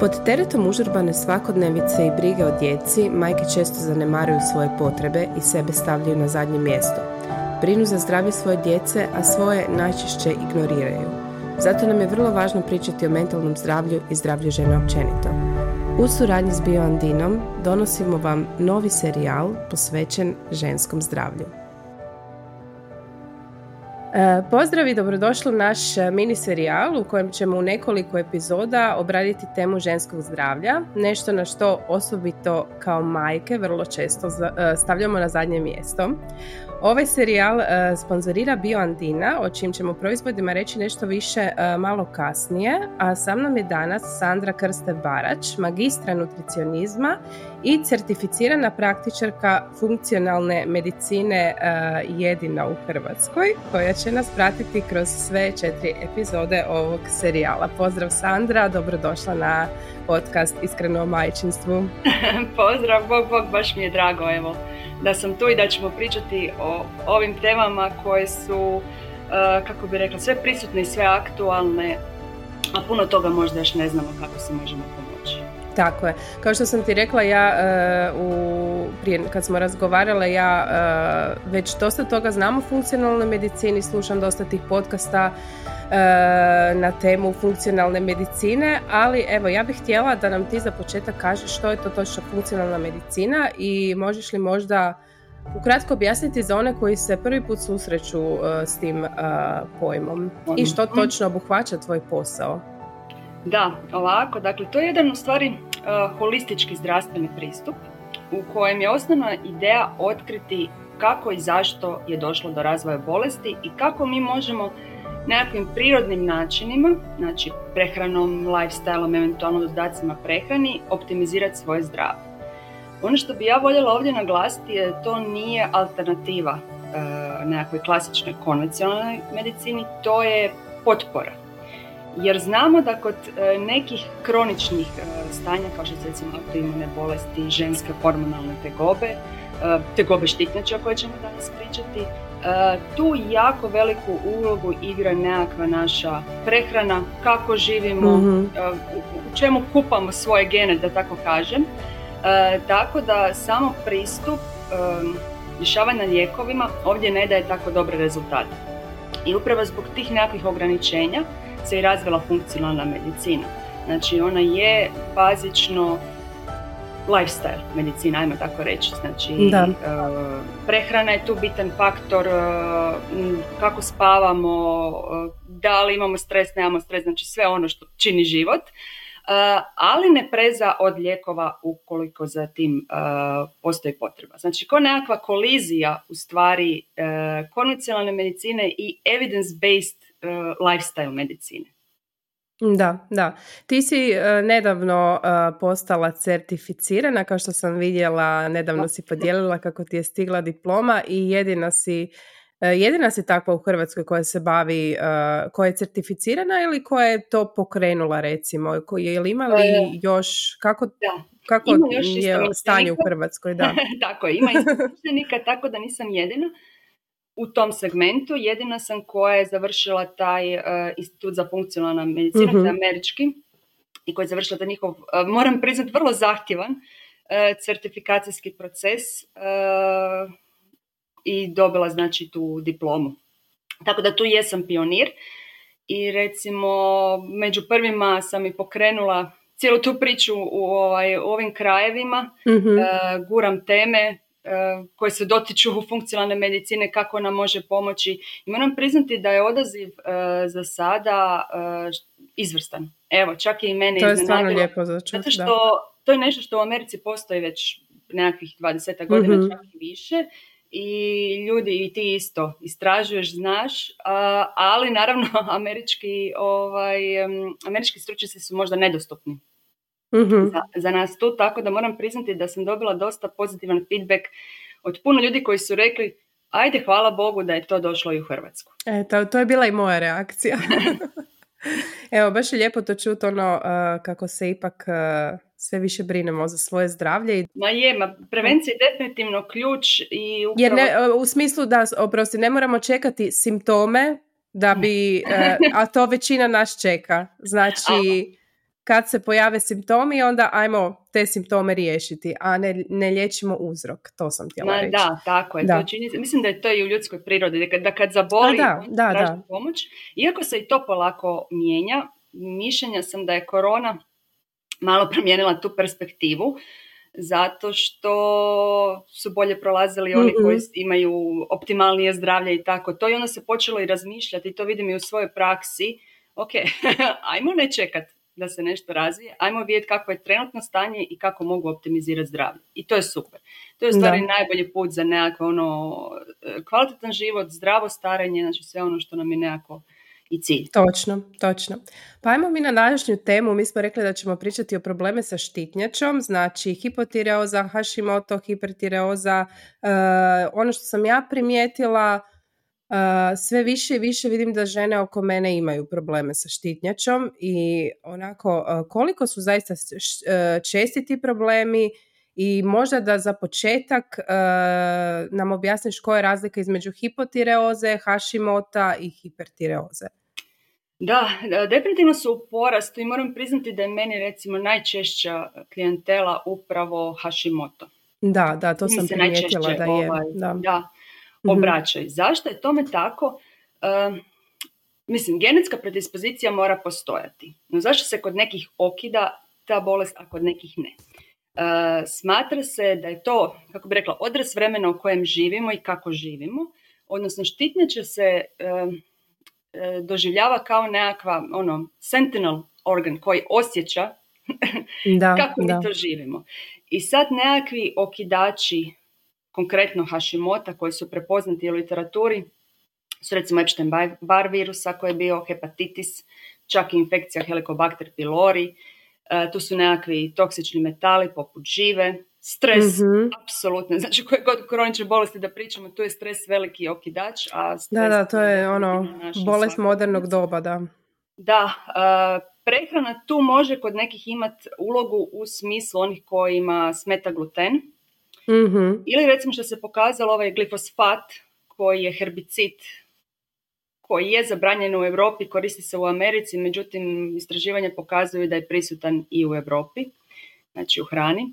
Pod teretom užurbane svakodnevice i brige o djeci, majke često zanemaruju svoje potrebe i sebe stavljaju na zadnje mjesto. Brinu za zdravlje svoje djece, a svoje najčešće ignoriraju. Zato nam je vrlo važno pričati o mentalnom zdravlju i zdravlju žena općenito. U suradnji s Bioandinom donosimo vam novi serijal posvećen ženskom zdravlju. E, pozdrav i dobrodošli u naš e, mini serijal u kojem ćemo u nekoliko epizoda obraditi temu ženskog zdravlja, nešto na što osobito kao majke vrlo često e, stavljamo na zadnje mjesto. Ovaj serijal sponzorira BioAndina, o čim ćemo proizvodima reći nešto više malo kasnije, a sa mnom je danas Sandra Krste Barać, magistra nutricionizma i certificirana praktičarka funkcionalne medicine uh, jedina u Hrvatskoj, koja će nas pratiti kroz sve četiri epizode ovog serijala. Pozdrav Sandra, dobrodošla na podcast Iskreno o majčinstvu. Pozdrav, Bog, Bog, baš mi je drago, evo da sam tu i da ćemo pričati o ovim temama koje su, e, kako bi rekla, sve prisutne i sve aktualne, a puno toga možda još ne znamo kako se možemo. Tako je. Kao što sam ti rekla, ja e, u, prije kad smo razgovarale, ja e, već dosta toga znam o funkcionalnoj medicini, slušam dosta tih podcasta E, na temu funkcionalne medicine, ali evo ja bih htjela da nam ti za početak kažeš što je to točno funkcionalna medicina i možeš li možda ukratko objasniti za one koji se prvi put susreću s tim uh, pojmom i što točno obuhvaća tvoj posao. Da, ovako, dakle to je jedan u stvari holistički zdravstveni pristup u kojem je osnovna ideja otkriti kako i zašto je došlo do razvoja bolesti i kako mi možemo nekakvim prirodnim načinima, znači prehranom, lifestyleom, eventualno dodacima prehrani, optimizirati svoje zdravlje. Ono što bi ja voljela ovdje naglasiti je da to nije alternativa e, nekakvoj klasičnoj konvencionalnoj medicini, to je potpora. Jer znamo da kod e, nekih kroničnih e, stanja, kao što se recimo autoimune bolesti, ženske hormonalne tegobe, e, tegobe štitnjača o kojoj ćemo danas pričati, tu jako veliku ulogu igra nekakva naša prehrana, kako živimo, mm u čemu kupamo svoje gene, da tako kažem. Tako da samo pristup rješavanja lijekovima ovdje ne daje tako dobre rezultate. I upravo zbog tih nekakvih ograničenja se i razvila funkcionalna medicina. Znači ona je bazično lifestyle medicina, ajmo tako reći. Znači, da. Uh, prehrana je tu bitan faktor, uh, kako spavamo, uh, da li imamo stres, nemamo stres, znači sve ono što čini život. ali ne preza od lijekova ukoliko za tim postoji potreba. Znači, ko nekakva kolizija u stvari konvencionalne medicine i evidence-based lifestyle medicine. Da, da. Ti si uh, nedavno uh, postala certificirana, kao što sam vidjela, nedavno si podijelila kako ti je stigla diploma i jedina si uh, jedina si takva u Hrvatskoj koja se bavi, koja je certificirana ili koja je to pokrenula recimo? Je li ima li još, kako, da. kako je stanje u Hrvatskoj? Da. tako je, ima tako da nisam jedina u tom segmentu. Jedina sam koja je završila taj uh, institut za funkcionalna medicina, mm-hmm. američki, i koja je završila taj njihov, uh, moram priznati, vrlo zahtjevan uh, certifikacijski proces i dobila znači tu diplomu. Tako da tu jesam pionir i recimo među prvima sam i pokrenula cijelu tu priču u, ovaj, u ovim krajevima, mm guram teme koje se dotiču funkcionalne medicine, kako nam može pomoći. I moram priznati da je odaziv e, za sada e, izvrstan. Evo, čak i mene To je stvarno lijepo za Zato što to je nešto što u Americi postoji već nekakvih 20 godina, mm čak i više. I ljudi i ti isto istražuješ, znaš, ali naravno američki, ovaj, američki stručnjaci su možda nedostupni mm za, za nas tu, tako da moram priznati da sam dobila dosta pozitivan feedback od puno ljudi koji su rekli ajde hvala Bogu da je to došlo i u Hrvatsku. E, to, to je bila i moja reakcija. Evo, baš je lijepo to čuti ono uh, kako se ipak uh, sve više brinemo za svoje zdravlje. Ma je, ma prevencija je definitivno ključ i upravo... Jer ne, uh, u smislu da, oprosti, ne moramo čekati simptome da bi, a to većina nas čeka. Znači, kad se pojave simptomi, onda ajmo te simptome riješiti, a ne, ne liječimo uzrok. To sam htjela reći. Da, tako je. Da. mislim da je to i u ljudskoj prirodi, da kad zaboli, da, da, da. pomoć. Iako se i to polako mijenja, mišljenja sam da je korona malo promijenila tu perspektivu, zato što su bolje prolazili oni koji mhm. imaju optimalnije zdravlje i tako. To i onda se počelo i razmišljati, to vidim i u svojoj praksi. Ok, ajmo ne čekat da se nešto razvije, ajmo vidjeti kako je trenutno stanje i kako mogu optimizirati zdravlje. I to je super. To je u stvari najbolji put za nekako ono, kvalitetan život, zdravo starenje, znači sve ono što nam je nekako i cilj. Točno, točno. Pa ajmo mi na današnju temu. Mi smo rekli da ćemo pričati o probleme sa štitnjačom, znači hipotireoza, Hashimoto, hipertireoza. Uh, ono što sam ja primijetila, sve više i više vidim da žene oko mene imaju probleme sa štitnjačom i onako koliko su zaista česti ti problemi i možda da za početak nam objasniš koja je razlika između hipotireoze, Hashimota i hipertireoze. Da, definitivno su u porastu i moram priznati da je meni recimo najčešća klijentela upravo Hashimoto. Da, da, to sam primijetila da je. Ovaj, da, da mhm. obraćaju. Zašto je tome tako? mislim, genetska predispozicija mora postojati. No zašto se kod nekih okida ta bolest, a kod nekih ne? Uh, smatra se da je to, kako bi rekla, odraz vremena u kojem živimo i kako živimo, odnosno štitnjače se E, doživljava kao nekakva ono, sentinel organ koji osjeća da, kako mi to živimo. I sad nekakvi okidači, konkretno Hashimota, koji su prepoznati u literaturi, su recimo Epstein-Barr virusa koji je bio hepatitis, čak i infekcija Helicobacter pylori, e, tu su nekakvi toksični metali poput žive, Stres, mm apsolutno. Znači, koje god kronične bolesti da pričamo, tu je stres veliki okidač. A da, da, to je ono, bolest modernog doba, da. Da, prehrana tu može kod nekih imati ulogu u smislu onih kojima smeta gluten. Mm Ili recimo što se pokazalo ovaj glifosfat koji je herbicid koji je zabranjen u Europi, koristi se u Americi, međutim istraživanja pokazuju da je prisutan i u Europi, znači u hrani.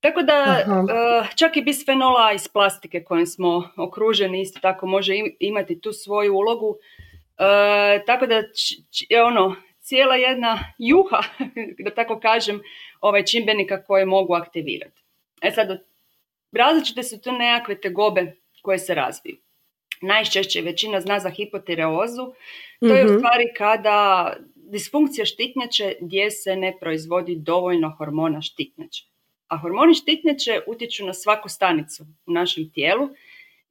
Tako da uh, čak i bisfenola iz plastike kojim smo okruženi isto tako može imati tu svoju ulogu. Uh, tako da je ono cijela jedna juha, da tako kažem, ovaj čimbenika koje mogu aktivirati. E sad, različite su tu nekakve tegobe koje se razviju. Najčešće većina zna za hipotireozu. To je u mhm. stvari kada disfunkcija štitnjače gdje se ne proizvodi dovoljno hormona štitnjače. A hormoni štitnjače utječu na svaku stanicu u našem tijelu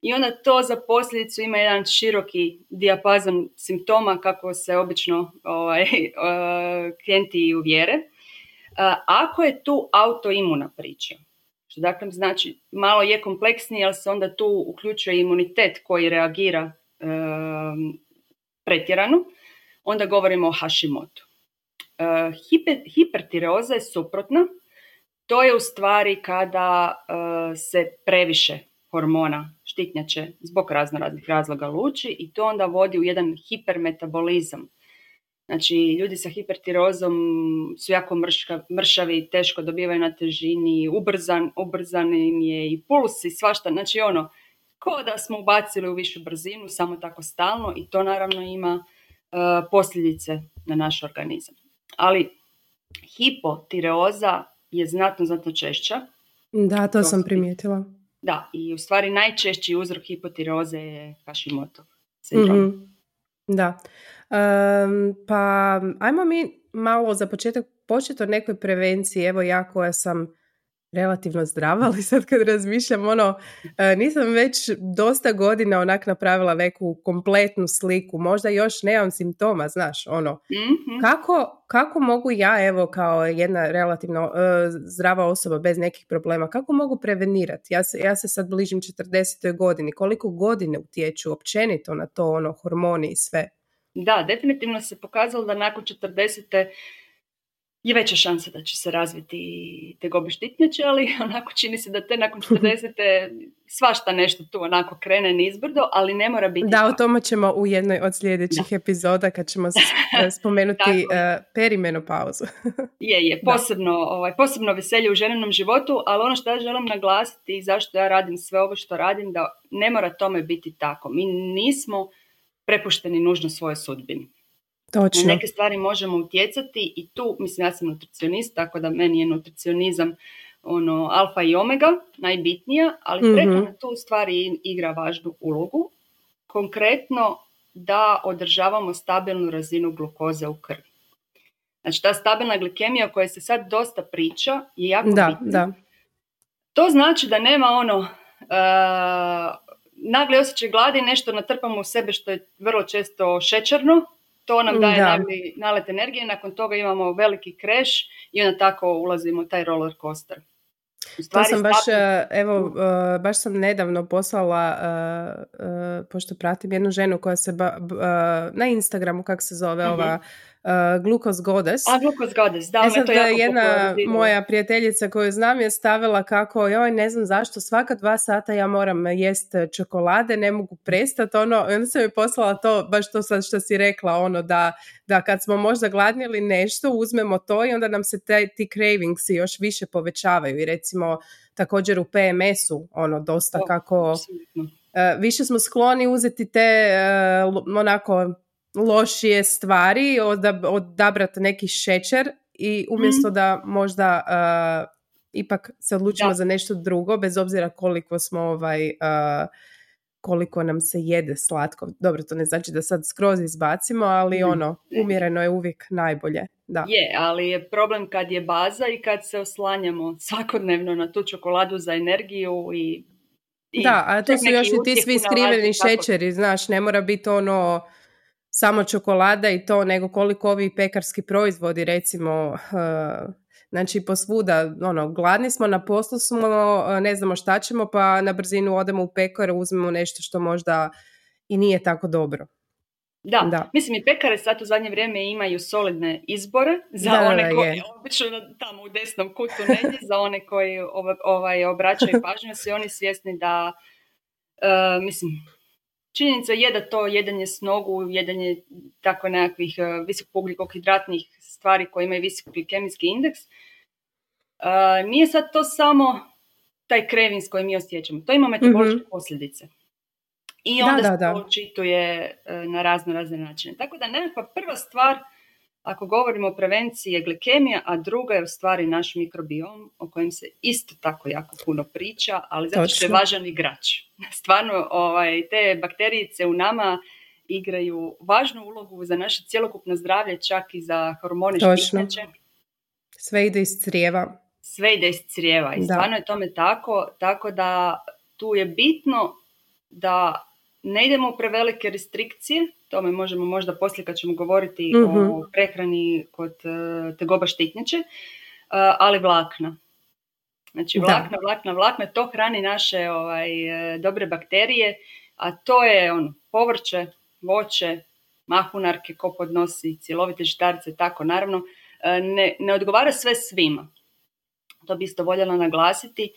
i onda to za posljedicu ima jedan široki dijapazon simptoma kako se obično ovaj, klijenti uvjere. Ako je tu autoimuna priča, što dakle znači malo je kompleksnije, ali se onda tu uključuje imunitet koji reagira e, pretjerano, onda govorimo o Hashimoto. E, hiper, hipertireoza je suprotna, to je u stvari kada e, se previše hormona štitnjače zbog razno raznih razloga luči i to onda vodi u jedan hipermetabolizam. Znači, ljudi sa hipertirozom su jako mrška, mršavi, teško dobivaju na težini, ubrzan, ubrzan im je i puls i svašta. Znači, ono, ko da smo ubacili u višu brzinu, samo tako stalno i to naravno ima uh, posljedice na naš organizam. Ali hipotireoza je znatno, znatno češća. Da, to sam primijetila. Da, i u stvari najčešći uzrok hipotiroze je Hashimoto sindrom. mm Da. Um, pa ajmo mi malo za početak početi o nekoj prevenciji. Evo ja koja sam relativno zdrava, ali sad kad razmišljam, ono, e, nisam već dosta godina onak napravila neku kompletnu sliku, možda još nemam simptoma, znaš, ono, mhm. kako, kako mogu ja, evo, kao jedna relativno uh, zdrava osoba bez nekih problema, kako mogu prevenirati? Ja se, ja se sad bližim 40. godini, koliko godine utječu općenito na to, ono, hormoni i sve? Da, definitivno se pokazalo da nakon 40 je veća šansa da će se razviti te gobe štitnjače, ali onako čini se da te nakon 40. svašta nešto tu onako krene nizbrdo, ali ne mora biti Da, o tome ćemo u jednoj od sljedećih epizoda kad ćemo spomenuti uh, perimenopauzu. je, je, posebno, ovaj, posebno veselje u ženenom životu, ali ono što ja želim naglasiti i zašto ja radim sve ovo što radim, da ne mora tome biti tako. Mi nismo prepušteni nužno svoje sudbini. Točno. Na neke stvari možemo utjecati i tu, mislim ja sam nutricionist, tako da meni je nutricionizam ono, alfa i omega, najbitnija, ali mm prehrana tu stvari igra važnu ulogu. Konkretno da održavamo stabilnu razinu glukoze u krvi. Znači ta stabilna glikemija o kojoj se sad dosta priča je jako da, bitna. Da. To znači da nema ono uh, nagli osjećaj gladi, nešto natrpamo u sebe što je vrlo često šećerno, to nam daje nagli nalet energije, nakon toga imamo veliki kreš i onda tako ulazimo u taj roller coaster. to sam baš, e, evo, e, baš sam nedavno poslala, e, pošto pratim jednu ženu koja se na Instagramu, kako se zove mhm. ova uh, Glucose Goddess. A, Glucose Goddess, da, e to jako jedna moja prijateljica koju znam je stavila kako, joj, ne znam zašto, svaka dva sata ja moram jest čokolade, ne mogu prestati, ono, onda sam mi poslala to, baš to sad što si rekla, ono, da, da kad smo možda gladnili nešto, uzmemo to i onda nam se te, ti cravingsi još više povećavaju i recimo također u PMS-u, ono, dosta kako... Uh, više smo skloni uzeti te uh, onako lošije stvari, odabrati neki šećer i umjesto mm. da možda uh, ipak se odlučimo za nešto drugo, bez obzira koliko smo ovaj, uh, koliko nam se jede slatko. Dobro, to ne znači da sad skroz izbacimo, ali mm. ono, umjereno je uvijek najbolje. Da. Je, ali je problem kad je baza i kad se oslanjamo svakodnevno na tu čokoladu za energiju i, i da, a to su još i ti svi skriveni šećeri, znaš, ne mora biti ono samo čokolada i to, nego koliko ovi pekarski proizvodi recimo, uh, znači posvuda, ono, gladni smo, na poslu smo, uh, ne znamo šta ćemo, pa na brzinu odemo u pekar, uzmemo nešto što možda i nije tako dobro. Da, da. mislim i pekare sad u zadnje vrijeme imaju solidne izbore za da, one koji, obično tamo u desnom kutu negdje, za one koji ovaj, obraćaju pažnju, su oni svjesni da, uh, mislim, Činjenica je da to jedanje s nogu, jedanje tako nekakvih e, visokouglikohidratnih stvari koje imaju visok glikemijski indeks, e, nije sad to samo taj krevsk kojim mi osjećamo. To ima metaboličke mm-hmm. posljedice. I onda da, da, da. to očituje e, na razno razne načine. Tako da nekakva prva stvar ako govorimo o prevenciji je glikemija, a druga je u stvari naš mikrobiom o kojem se isto tako jako puno priča, ali zato što je važan igrač. Stvarno, ovaj, te bakterijice u nama igraju važnu ulogu za naše cjelokupno zdravlje, čak i za hormone štitnjače. Sve ide iz crijeva. Sve ide iz crijeva i stvarno je tome tako, tako da tu je bitno da ne idemo u prevelike restrikcije, tome možemo možda poslije kad ćemo govoriti o mhm. prehrani kod uh, tegoba štitnjače, uh, ali vlakna. Znači vlakna, vlakna, vlakna, to hrani naše ovaj, e, dobre bakterije, a to je ono, povrće, voće, mahunarke, ko podnosi, cjelovite žitarice, tako naravno, ne, ne odgovara sve svima. To bi isto voljela naglasiti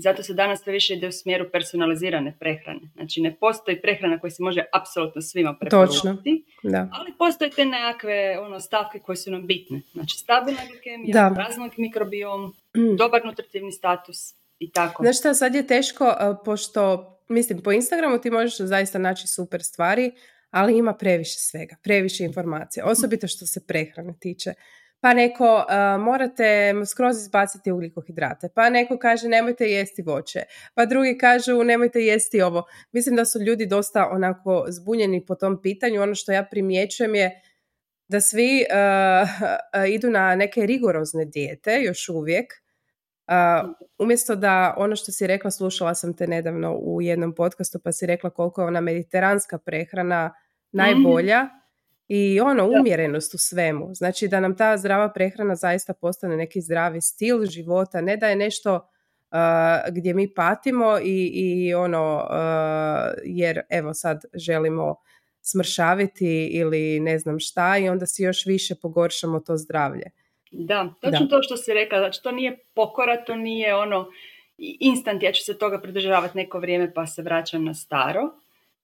zato se danas sve više ide u smjeru personalizirane prehrane. Znači ne postoji prehrana koja se može apsolutno svima preporučiti, ali postoje te nekakve ono, stavke koje su nam bitne. Znači stabilna glikemija, raznog mikrobiom, mm. dobar nutritivni status i tako. Znaš šta, sad je teško, pošto, mislim, po Instagramu ti možeš zaista naći super stvari, ali ima previše svega, previše informacija, osobito što se prehrane tiče pa neko uh, morate skroz izbaciti ugljikohidrate, pa neko kaže nemojte jesti voće, pa drugi kažu nemojte jesti ovo. Mislim da su ljudi dosta onako zbunjeni po tom pitanju. Ono što ja primjećujem je da svi uh, idu na neke rigorozne dijete još uvijek. Uh, umjesto da ono što si rekla, slušala sam te nedavno u jednom podcastu pa si rekla koliko je ona mediteranska prehrana najbolja i ono, umjerenost u svemu. Znači da nam ta zdrava prehrana zaista postane neki zdravi stil života, ne da je nešto uh, gdje mi patimo i, i ono, uh, jer evo sad želimo smršaviti ili ne znam šta i onda si još više pogoršamo to zdravlje. Da, točno to što si rekla, znači to nije pokora, to nije ono instant, ja ću se toga pridržavati neko vrijeme pa se vraćam na staro.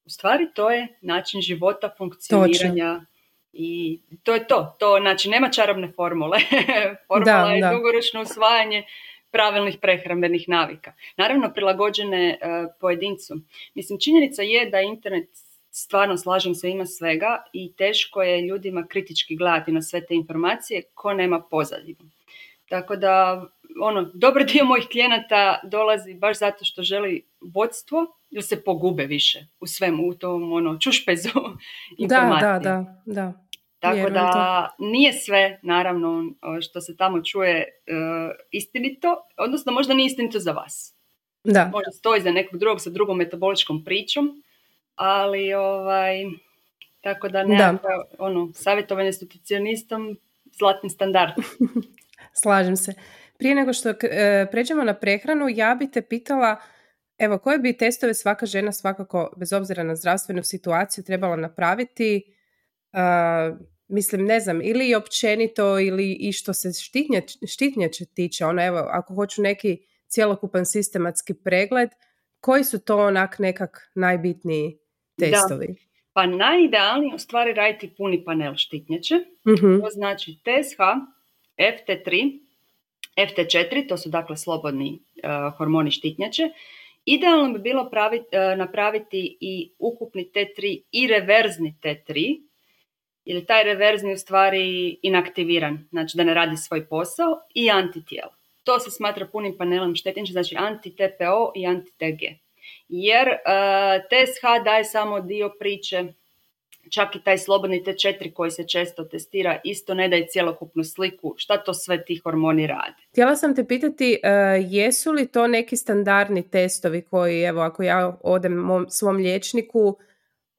U stvari to je način života, funkcioniranja i to je to. to znači nema čarobne formule. Formula je dugoročno usvajanje pravilnih prehrambenih navika. Naravno prilagođene uh, pojedincu. Mislim, činjenica je da internet stvarno slažem se ima svega i teško je ljudima kritički gledati na sve te informacije ko nema pozadinu. Tako da ono, dobar dio mojih klijenata dolazi baš zato što želi vodstvo ili se pogube više u svemu, u tom ono, čušpezu informacije. Da, da, da, da. Tako da nije sve, naravno, što se tamo čuje uh, istinito, odnosno možda nije istinito za vas. Da. Možda stoji za nekog drugog sa drugom metaboličkom pričom, ali ovaj, tako da ne, ono, savjetovanje s nutricionistom, zlatni standard. Slažem se. Prije nego što e, pređemo na prehranu, ja bi te pitala, evo, koje bi testove svaka žena svakako, bez obzira na zdravstvenu situaciju, trebala napraviti? Mislim, ne znam, ili općenito ili i što se štitnjače tiče, ono, evo, ako hoću neki cjelokupan sistematski pregled, koji su to onak nekak najbitniji testovi? Da. Pa najidealniji u stvari raditi puni panel štitnjače. uh To znači TSH, FT3, FT4, to su dakle slobodni uh, hormoni štitnjače. Idealno bi bilo uh, napraviti i ukupni T3 i reverzni T3, jer taj reverzni u stvari inaktiviran, znači da ne radi svoj posao, i antitijelo. To se smatra punim panelom štitnjače, znači anti-TPO i anti-TG. Jer uh, TSH daje samo dio priče čak i taj slobodni T4 koji se često testira isto ne daje cjelokupnu sliku šta to sve ti hormoni rade. Htjela sam te pitati uh, jesu li to neki standardni testovi koji evo ako ja odem svom liječniku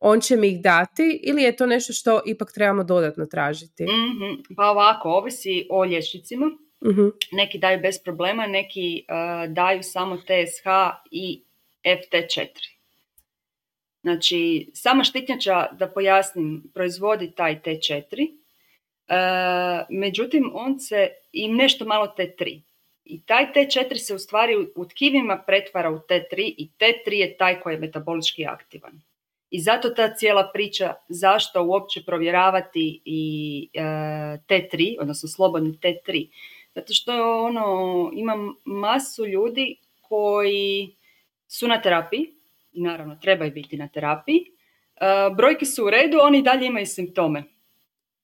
on će mi ih dati ili je to nešto što ipak trebamo dodatno tražiti? mm Pa ovako, ovisi o liječnicima. mm Neki daju bez problema, neki uh, daju samo TSH i FT4. Znači, sama štitnjača, da pojasnim, proizvodi taj T4, e, međutim, on se i nešto malo T3. I taj T4 se u stvari u tkivima pretvara u T3 i T3 je taj koji je metabolički aktivan. I zato ta cijela priča zašto uopće provjeravati i e, T3, odnosno slobodni T3. Zato što ono, imam masu ljudi koji su na terapiji, i naravno trebaju biti na terapiji, uh, brojke su u redu, oni dalje imaju simptome.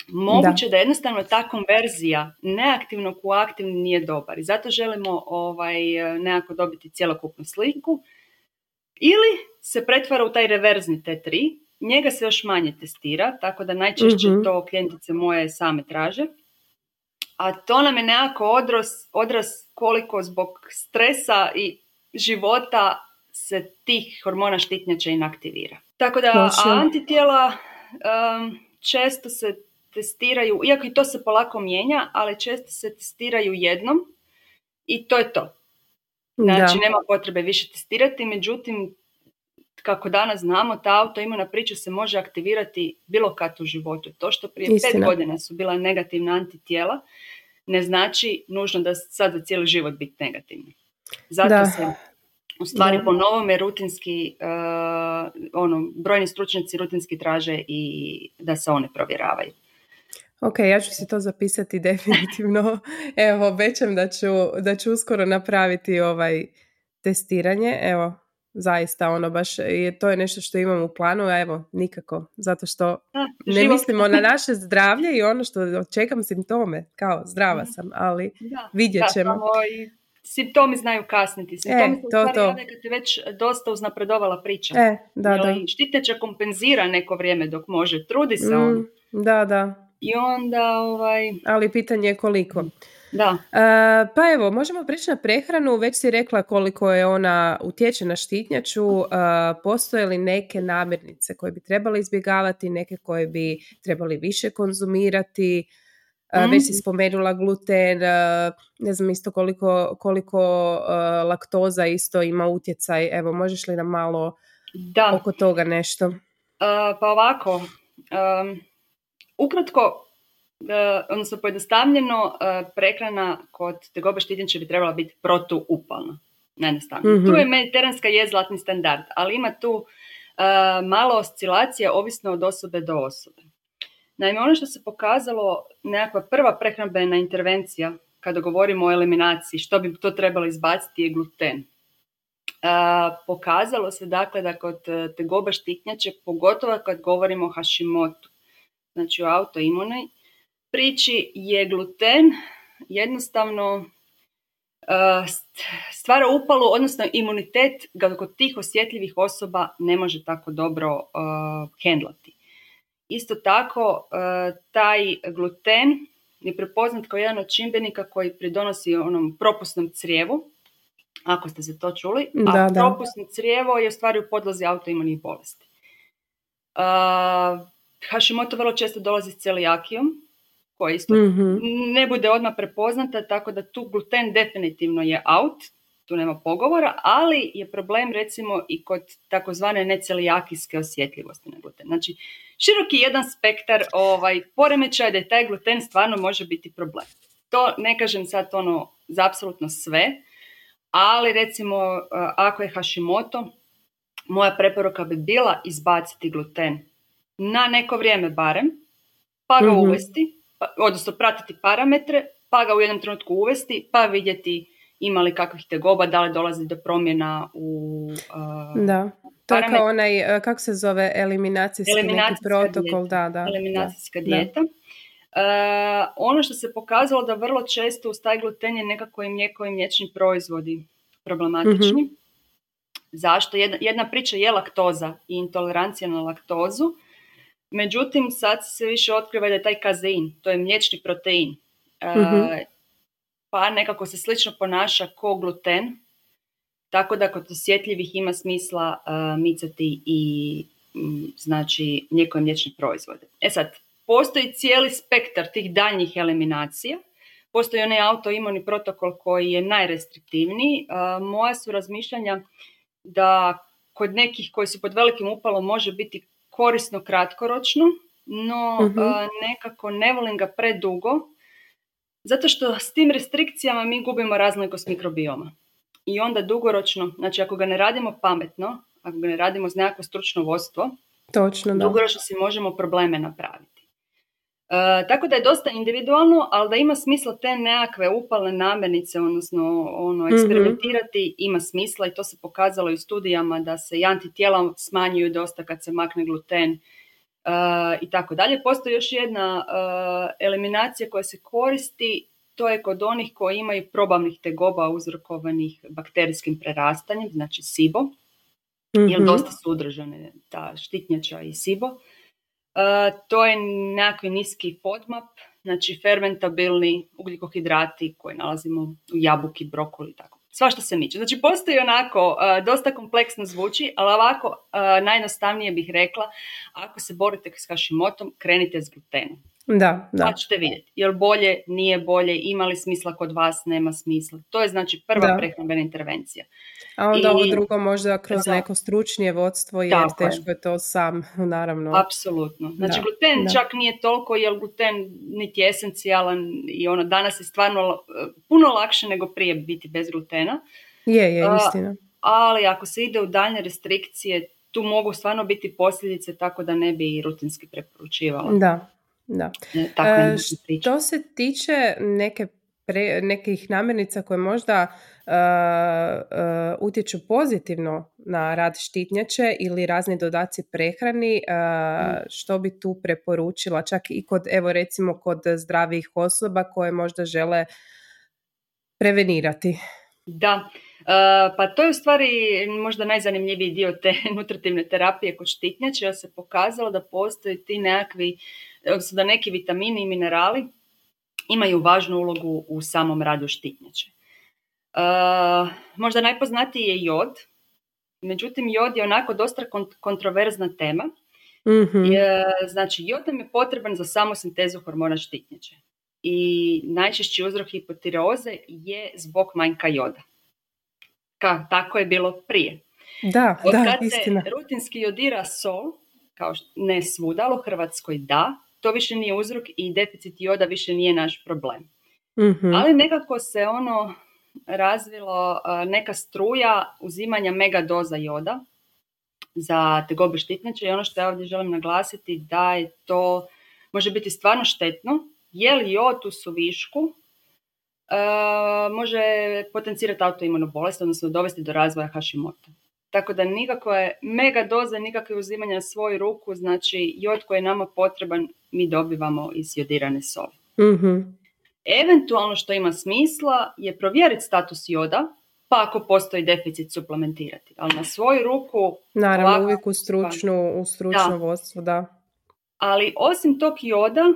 Moguće da. da jednostavno ta konverzija neaktivnog u aktivni nije dobar i zato želimo ovaj, nekako dobiti cjelokupnu sliku. Ili se pretvara u taj reverzni T3, njega se još manje testira, tako da najčešće mhm. to klijentice moje same traže. A to nam je nekako odraz, odraz koliko zbog stresa i života se tih hormona štitnjača inaktivira. Tako da antitijela um, često se testiraju, iako i to se polako mijenja, ali često se testiraju jednom i to je to. Znači, nema potrebe više testirati, međutim, kako danas znamo, ta autoimuna priča se može aktivirati bilo kad u životu. To što prije pet godina su bila negativna antitijela, ne znači nužno da sad za cijeli život biti negativni. Zato da. se u stvari po novome rutinski, uh, ono, brojni stručnjaci rutinski traže i da se one provjeravaju. Ok, ja ću si to zapisati definitivno. Evo, obećam da ću, da ću uskoro napraviti ovaj testiranje. Evo, zaista ono baš, je, to je nešto što imam u planu, a evo, nikako, zato što ne mislimo na naše zdravlje i ono što čekam simptome, kao zdrava sam, ali da, vidjet ćemo. Da, i simptomi znaju kasniti. Simptomi e, to, to. kad je već dosta uznapredovala priča. E, da, da. Štiteća kompenzira neko vrijeme dok može. Trudi se mm, on. Da, da. I onda ovaj... Ali pitanje je koliko. Da. E, pa evo, možemo prići na prehranu. Već si rekla koliko je ona utječe na štitnjaču. Uh, postoje li neke namirnice koje bi trebali izbjegavati, neke koje bi trebali više konzumirati? Mm. Već si spomenula gluten, ne znam isto koliko, koliko laktoza isto ima utjecaj. Evo, možeš li nam malo da. oko toga nešto? Uh, pa ovako, um, ukratko, odnosno pojednostavljeno, prehrana kod tegobe štitnjače bi trebala biti protuupalna. Najjednostavnije. mm Tu je mediteranska je zlatni standard, ali ima tu malo oscilacija ovisno od osobe do osobe. Naime, ono što se pokazalo, nekakva prva prehrambena intervencija kada govorimo o eliminaciji, što bi to trebalo izbaciti je gluten. pokazalo se dakle da kod e, tegoba štitnjače, pogotovo kad govorimo o Hashimoto, znači o autoimunoj priči, je gluten jednostavno e, stvara upalu, odnosno imunitet ga kod tih osjetljivih osoba ne može tako dobro uh, hendlati. Isto tako, taj gluten je prepoznat kao jedan od čimbenika koji pridonosi onom propusnom crijevu, ako ste se to čuli, a propusno crijevo je u stvari u podlozi autoimunih bolesti. Uh, Hashimoto vrlo često dolazi s celijakijom, koja isto mm ne bude odmah prepoznata, tako da tu gluten definitivno je out, tu nema pogovora, ali je problem recimo i kod takozvane necelijakijske osjetljivosti na gluten. Znači, široki jedan spektar ovaj, poremećaja da je taj gluten stvarno može biti problem. To ne kažem sad ono za apsolutno sve, ali recimo ako je Hashimoto, moja preporuka bi bila izbaciti gluten na neko vrijeme barem, pa ga mm uvesti, pa, odnosno pratiti parametre, pa ga u jednom trenutku uvesti, pa vidjeti ima li kakvih tegoba, da li dolazi do promjena u uh, Da, to je kao onaj, uh, kako se zove, eliminacijski neki protokol. Da, da, eliminacijska da, dijeta. Uh, ono što se pokazalo da vrlo često uz taj gluten je nekako i mlijeko i mliječni proizvodi problematični. mm Zašto? Jedna, jedna priča je laktoza i intolerancija na laktozu. Međutim, sad se više otkriva da je taj kazein, to je mliječni protein. Uh, pa nekako se slično ponaša ko gluten, tako da kod osjetljivih ima smisla micati i znači mlijeko i mliječne proizvode. E sad, postoji cijeli spektar tih daljnjih eliminacija, postoji onaj autoimuni protokol koji je najrestriktivniji. Moja su razmišljanja da kod nekih koji su pod velikim upalom može biti korisno kratkoročno, no uh nekako ne volim ga predugo zato što s tim restrikcijama mi gubimo raznolikost mikrobioma. I onda dugoročno, znači ako ga ne radimo pametno, ako ga ne radimo uz nekakvo stručno vodstvo, Točno, da. dugoročno si možemo probleme napraviti. E, tako da je dosta individualno, ali da ima smisla te nekakve upalne namirnice, odnosno ono, mhm. eksperimentirati, ima smisla i to se pokazalo i u studijama da se i antitijela smanjuju dosta kad se makne gluten i tako dalje. Postoji još jedna eliminacija koja se koristi, to je kod onih koji imaju probavnih tegoba uzrokovanih bakterijskim prerastanjem, znači SIBO, mm jer dosta su udržane ta štitnjača i SIBO. To je nekakvi niski podmap, znači fermentabilni ugljikohidrati koje nalazimo u jabuki, brokoli i tako svašta se miče. Znači postoji onako, dosta kompleksno zvuči, ali ovako najjednostavnije bih rekla, ako se borite s kašimotom, krenite s glutenom. Da, da. Pa ćete vidjeti, jel bolje, nije bolje, ima li smisla kod vas, nema smisla. To je znači prva da. prehrambena intervencija. A onda I, ovo drugo možda kroz neko stručnije vodstvo, jer teško je. to sam, naravno. Apsolutno. Znači da, gluten čak nije toliko, jer gluten niti je esencijalan i ono danas je stvarno puno lakše nego prije biti bez glutena. Je, je, istina. ali ako se ide u daljne restrikcije, tu mogu stvarno biti posljedice tako da ne bi rutinski preporučivala. Da, da. E, što se tiče neke pre, nekih namirnica koje možda uh, uh, utječu pozitivno na rad štitnjače ili razni dodaci prehrani, uh, što bi tu preporučila čak i kod, evo recimo kod zdravih osoba koje možda žele prevenirati? Da, pa to je u stvari možda najzanimljiviji dio te nutritivne terapije kod štitnjače, ja se pokazalo da postoje ti nekakvi, da neki vitamini i minerali imaju važnu ulogu u samom radu štitnjače. Uh, možda najpoznatiji je jod, međutim jod je onako dosta kontroverzna tema. mm znači, jod nam je potreban za samosintezu hormona štitnjače. I najčešći uzrok hipotireoze je zbog manjka joda. Ka, tako je bilo prije. Da, Od da, kad istina. se rutinski jodira sol, kao ne svuda, ali u Hrvatskoj da, to više nije uzrok i deficit joda više nije naš problem. mm Ali nekako se ono razvilo neka struja uzimanja mega doza joda za tegobe štitnjače i ono što ja ovdje želim naglasiti da je to može biti stvarno štetno, jer jod u suvišku može potencirati autoimunu bolest, odnosno dovesti do razvoja Hashimoto. Tako da nikakve mega doze, nikakve uzimanja na svoju ruku, znači jod koji je nama potreban mi dobivamo iz jodirane soli. mm Eventualno što ima smisla je provjeriti status joda, pa ako postoji deficit suplementirati. Ali na svoju ruku... Naravno, uvijek u stručnu, u stručno da. vodstvo, da. Ali osim tog joda,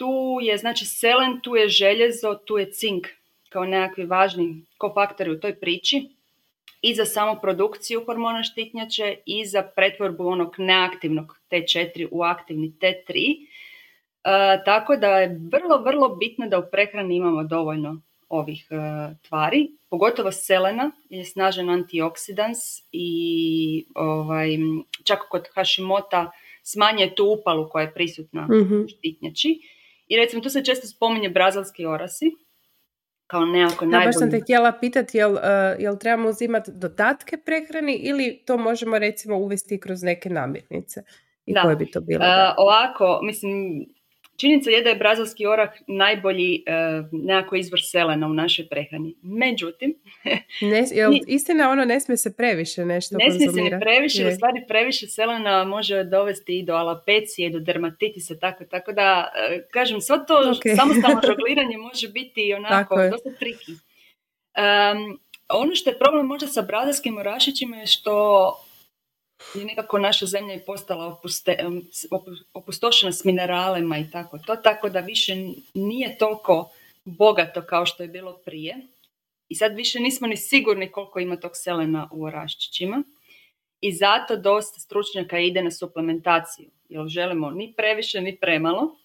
tu je znači selen, tu je željezo, tu je cink kao nekakvi važni kofaktori u toj priči i za samu produkciju hormona štitnjače i za pretvorbu onog neaktivnog T4 u aktivni T3. E, tako da je vrlo, vrlo bitno da u prehrani imamo dovoljno ovih e, tvari, pogotovo selena je snažan antioksidans i ovaj, čak kod Hashimota smanjuje tu upalu koja je prisutna mm-hmm. u štitnjači. I recimo tu se često spominje brazilski orasi, kao nekako najbolji. baš sam te htjela pitati, jel, uh, jel trebamo uzimati dodatke prehrani ili to možemo recimo uvesti kroz neke namirnice? I da. koje bi to bilo? Uh, ovako, mislim, Činjenica je da je brazilski orah najbolji uh, nekako izvor selena u našoj prehrani. Međutim... ne, jel, istina ono ne smije se previše nešto Ne smije se ne previše, u stvari previše selena može dovesti i do alopecije, do dermatitisa, tako, tako da, uh, kažem, sve to okay. samostalno žogliranje može biti onako dosta triki. Um, ono što je problem možda sa brazilskim orašićima je što i nekako naša zemlja je postala opuste, opustošena s mineralima i tako to, tako da više nije toliko bogato kao što je bilo prije. I sad više nismo ni sigurni koliko ima tog selena u oraščićima. I zato dosta stručnjaka ide na suplementaciju, jer želimo ni previše, ni premalo.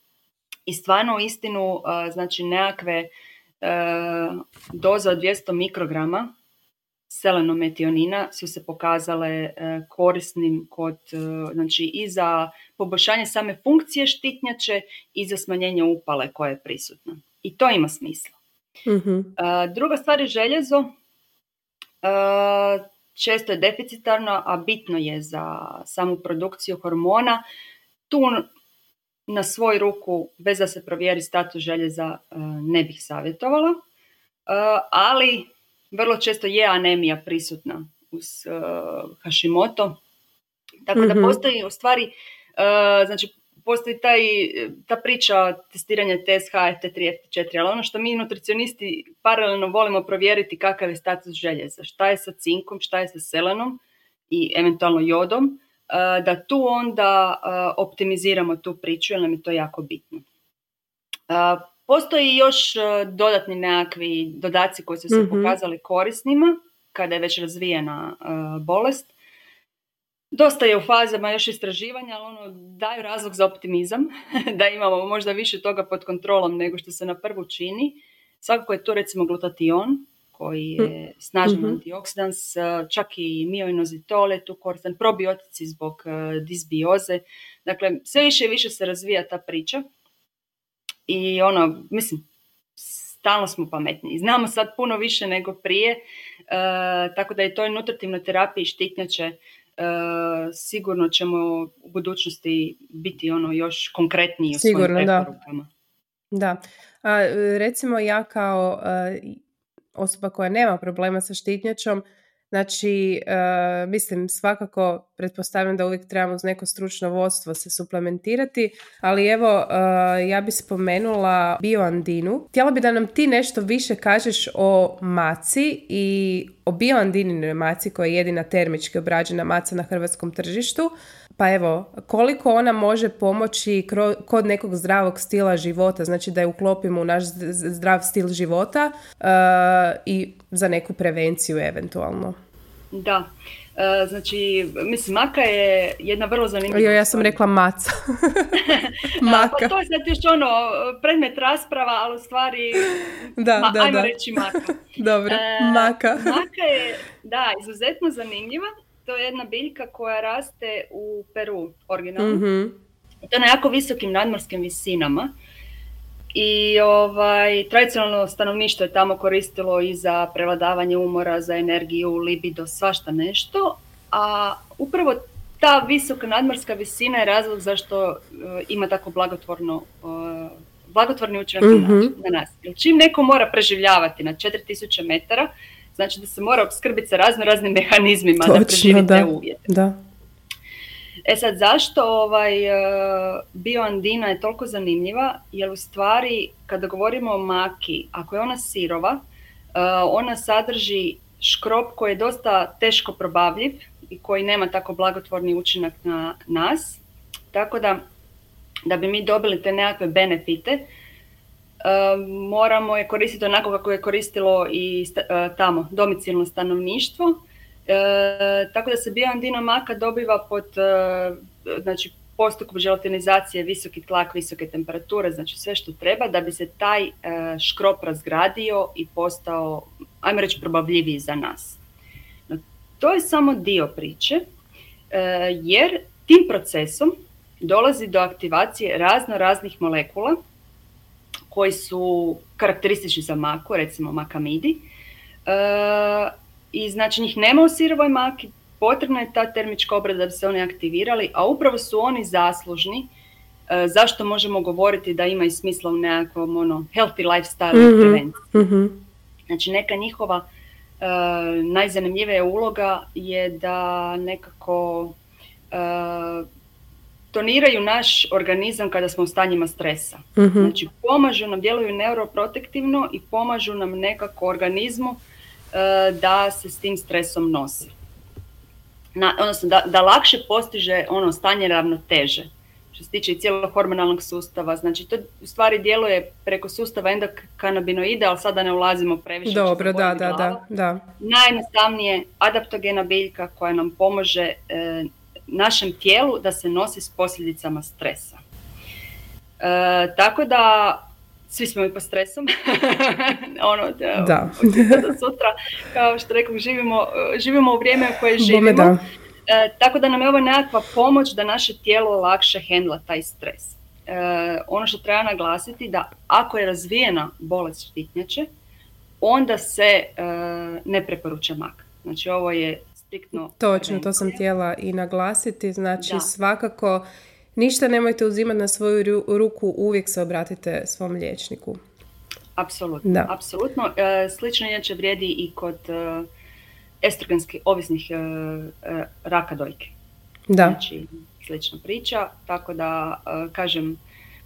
I stvarno u istinu, znači nekakve doza od 200 mikrograma selenometionina su se pokazale e, korisnim kod, e, znači i za poboljšanje same funkcije štitnjače i za smanjenje upale koja je prisutna. I to ima smisla. mm Druga stvar je željezo. Često je deficitarno, a bitno je za samu produkciju hormona. Tu na svoj ruku, bez da se provjeri status željeza, ne bih savjetovala. Ali vrlo često je anemija prisutna uz uh, Hashimoto. Tako da mhm. postoji u stvari, uh, znači postoji taj, ta priča testiranja TSH, T3, F4, ali ono što mi nutricionisti paralelno volimo provjeriti kakav je status željeza, šta je sa cinkom, šta je sa selenom i eventualno jodom, uh, da tu onda optimiziramo tu priču jer nam je to jako bitno. Postoji još e, dodatni nekakvi dodaci koji su se mhm. pokazali korisnima kada je već razvijena e, bolest. Dosta je u fazama još istraživanja, ali ono daju razlog za optimizam, da imamo možda više toga pod kontrolom nego što se na prvu čini. Svakako je to recimo glutation, koji je mhm. snažan mm antioksidans, e, čak i mioinozitol je tu koristan, probiotici zbog disbioze. Dakle, sve više i više se razvija ta priča i ono, mislim, stalno smo pametniji. Znamo sad puno više nego prije, e, tako da je to nutritivna terapija i štitnjače e, sigurno ćemo u budućnosti biti ono još konkretniji u sigurno, svojim preporukama. Da. da. A, recimo ja kao e, osoba koja nema problema sa štitnjačom, Znači, uh, mislim, svakako pretpostavljam da uvijek trebamo uz neko stručno vodstvo se suplementirati, ali evo, uh, ja bi spomenula bioandinu. Htjela bi da nam ti nešto više kažeš o maci i o bioandininoj maci koja je jedina termički obrađena maca na hrvatskom tržištu. Pa evo, koliko ona može pomoći kod nekog zdravog stila života, znači da je uklopimo u naš zdrav stil života uh, i za neku prevenciju eventualno. Da, uh, znači, mislim, maka je jedna vrlo zanimljiva... Jo, ja sam rekla maca. maka. pa to je sad još ono, predmet rasprava, ali u stvari, da, ma, da, ajmo da. reći maka. Dobro, uh, maka. maka je, da, izuzetno zanimljiva. To je jedna biljka koja raste u Peru, originalno. Mm-hmm. I to na jako visokim nadmorskim visinama. I ovaj, tradicionalno stanovništvo je tamo koristilo i za prevladavanje umora, za energiju, libido, svašta nešto. A upravo ta visoka nadmorska visina je razlog zašto uh, ima tako blagotvorno uh, blagotvorni učinak mm na nas. Jer čim neko mora preživljavati na 4000 metara, znači da se mora opskrbiti sa razno raznim mehanizmima da preživi te uvjete. Da. E sad, zašto ovaj, uh, bioandina je toliko zanimljiva? Jer u stvari, kada govorimo o maki, ako je ona sirova, ona sadrži škrob koji je dosta teško probavljiv, i koji nema tako blagotvorni učinak na nas. Tako da, da bi mi dobili te nekakve benefite, moramo je koristiti onako kako je koristilo i e, tamo domicilno stanovništvo. E, tako da se bioandina maka dobiva pod znači, postupkom želatinizacije visoki tlak, visoke temperature, znači sve što treba da bi se taj škrop razgradio i postao, ajmo reći, probavljiviji za nas. To je samo dio priče, e, jer tim procesom dolazi do aktivacije razno raznih molekula koji su karakteristični za maku, recimo makamidi. E, I znači njih nema u sirovoj maki, potrebna je ta termička obrada da bi se oni aktivirali, a upravo su oni zaslužni e, zašto možemo govoriti da ima i smisla u nekakvom ono, healthy lifestyle mm prevenciji. Mhm. Znači neka njihova E, najzanimljivija uloga je da nekako e, toniraju naš organizam kada smo u stanjima stresa. uh Znači pomažu nam, djeluju neuroprotektivno i pomažu nam nekako organizmu e, da se s tim stresom nosi. Na, odnosno da, da lakše postiže ono stanje ravnoteže što se tiče i cijelog hormonalnog sustava. Znači to u stvari djeluje preko sustava endokanabinoide, ali sada ne ulazimo previše. Dobro, da, da, da, da. Najjednostavnije adaptogena biljka koja nam pomaže e, našem tijelu da se nosi s posljedicama stresa. E, tako da svi smo i po stresom. ono, da, da. sutra, kao što rekao, živimo, živimo u vrijeme u koje živimo. da E, tako da nam je ovo nekakva pomoć da naše tijelo lakše hendla taj stres. E, ono što treba naglasiti da ako je razvijena bolest štitnjače, onda se e, ne preporuča mak. Znači ovo je striktno... Točno, to sam htjela i naglasiti. Znači svakako ništa nemojte uzimati na svoju ruku, uvijek se obratite svom liječniku. Apsolutno, apsolutno. E, slično inače vrijedi i kod estrogenski ovisnih e, e, raka dojke. Da. Znači, slična priča, tako da, e, kažem,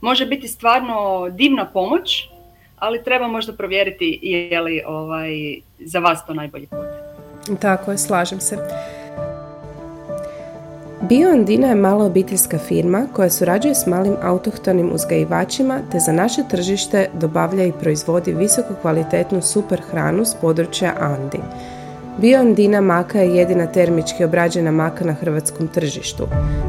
može biti stvarno divna pomoć, ali treba možda provjeriti je li ovaj, za vas to najbolji put. Tako je, slažem se. BioAndina je mala obiteljska firma koja surađuje s malim autohtonim uzgajivačima te za naše tržište dobavlja i proizvodi visoko kvalitetnu super hranu s područja Andi. Bioandina maka je jedina termički obrađena maka na hrvatskom tržištu.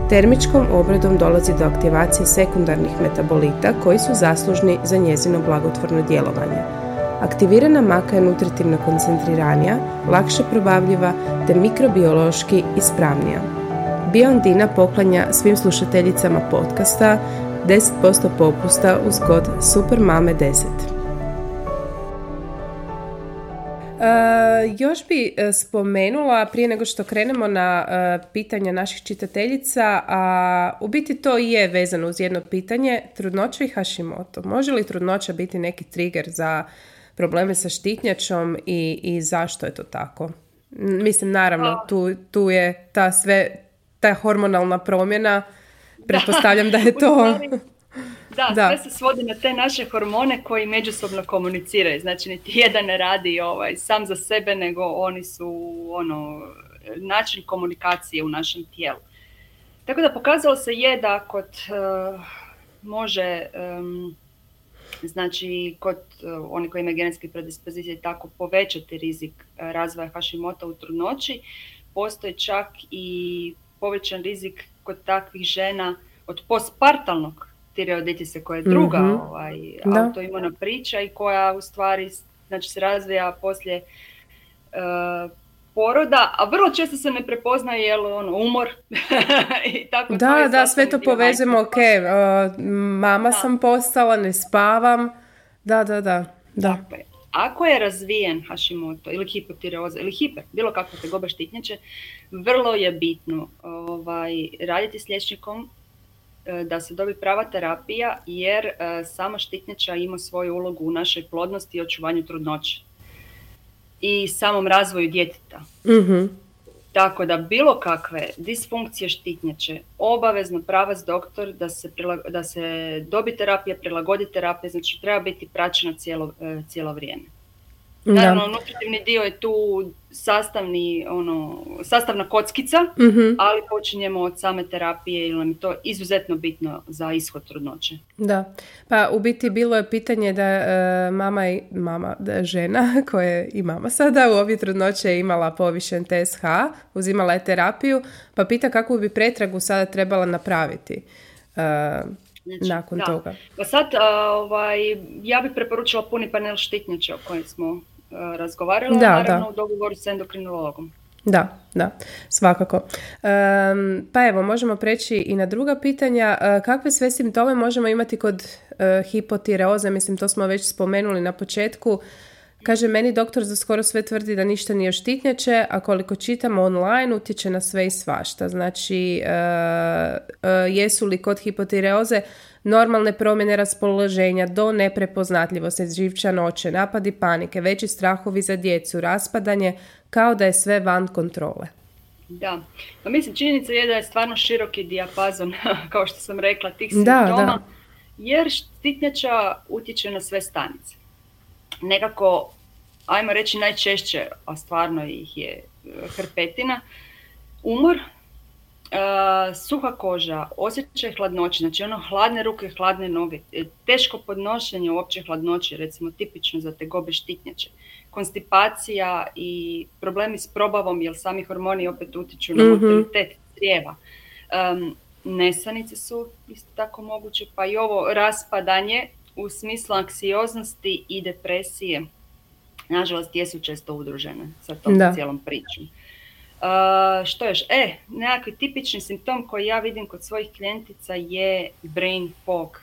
Termičkom obradom dolazi do aktivacije sekundarnih metabolita koji su zaslužni za njezino blagotvorno djelovanje. Aktivirana maka je nutritivno koncentriranija, lakše probavljiva te mikrobiološki ispravnija. Bioandina poklanja svim slušateljicama podcasta 10% popusta uz kod SUPERMAME 10. Uh, još bi e, spomenula prije nego što krenemo na uh, pitanja naših čitateljica, a u biti to i je vezano uz jedno pitanje, trudnoća i Hashimoto. Može li trudnoća biti neki trigger za probleme sa štitnjačom i, i zašto je to tako? Mislim, naravno, tu, tu je ta sve, ta hormonalna promjena, pretpostavljam da je to... Da, da, sve se svodi na te naše hormone koji međusobno komuniciraju. Znači, niti jedan ne radi ovaj, sam za sebe, nego oni su ono, način komunikacije u našem tijelu. Tako da pokazalo se je da kod uh, može, znači kod uh, oni koji imaju genetske predispozicije tako povećati rizik razvoja Hashimoto u trudnoći, postoji čak i povećan rizik kod takvih žena od postpartalnog tireoditise koja je druga mm-hmm. ovaj, autoimuna priča i koja u stvari znači, se razvija poslije uh, poroda, a vrlo često se ne prepoznaje jel ono, umor. I tako Da, da, sve to povezujemo, ok, uh, mama sam postala, ne spavam, da, da, da. da. Ako je razvijen Hashimoto ili hipotireoza ili hiper, bilo kakva tegoba štitnjače, vrlo je bitno ovaj, raditi s liječnikom e, da se dobi prava terapija jer e, sama štitnjača ima svoju ulogu u našoj plodnosti i očuvanju trudnoće i samom razvoju djeteta. mm Tako da bilo kakve disfunkcije štitnjače, obavezno pravac doktor da se, da se dobi terapija, prilagodi terapija, znači treba biti praćena cijelo, e, cijelo vrijeme. Naravno, nutritivni dio je tu sastavni, ono, sastavna kockica, mm ali počinjemo od same terapije ili nam je to izuzetno bitno za ishod trudnoće. Da, pa u biti bilo je pitanje da e, mama i mama, da žena koja je i mama sada u ovoj trudnoće imala povišen TSH, uzimala je terapiju, pa pita kakvu bi pretragu sada trebala napraviti. Uh, Znači, nakon da. toga. Pa sad, ovaj, ja bih preporučila puni panel štitnjače o kojem smo razgovarala, da, naravno da. u dogovoru s endokrinologom. Da, da, svakako. pa evo, možemo preći i na druga pitanja. E, kakve sve simptome možemo imati kod uh, hipotireoze? Mislim, to smo već spomenuli na početku. Kaže, meni doktor za skoro sve tvrdi da ništa nije štitnjače, a koliko čitamo online utječe na sve i svašta. Znači, uh, jesu li kod hipotireoze normalne promjene raspoloženja do neprepoznatljivosti, živčanoće, napadi panike, veći strahovi za djecu, raspadanje, kao da je sve van kontrole. Da, pa mislim činjenica je da je stvarno široki dijapazon, kao što sam rekla, tih simptoma, da, jer štitnjača utječe na sve stanice. Nekako, ajmo reći najčešće, a stvarno ih je hrpetina, umor, Uh, suha koža, osjećaj hladnoće, znači ono hladne ruke, hladne noge, e, teško podnošenje uopće hladnoće, recimo tipično za te gobe štitnjače, konstipacija i problemi s probavom jer sami hormoni opet utječu na mm crijeva. Um, nesanice su isto tako moguće, pa i ovo raspadanje u smislu anksioznosti i depresije, nažalost, jesu često udružene sa tom cijelom pričom. Uh, što još? E, nekakvi tipični simptom koji ja vidim kod svojih klijentica je brain fog.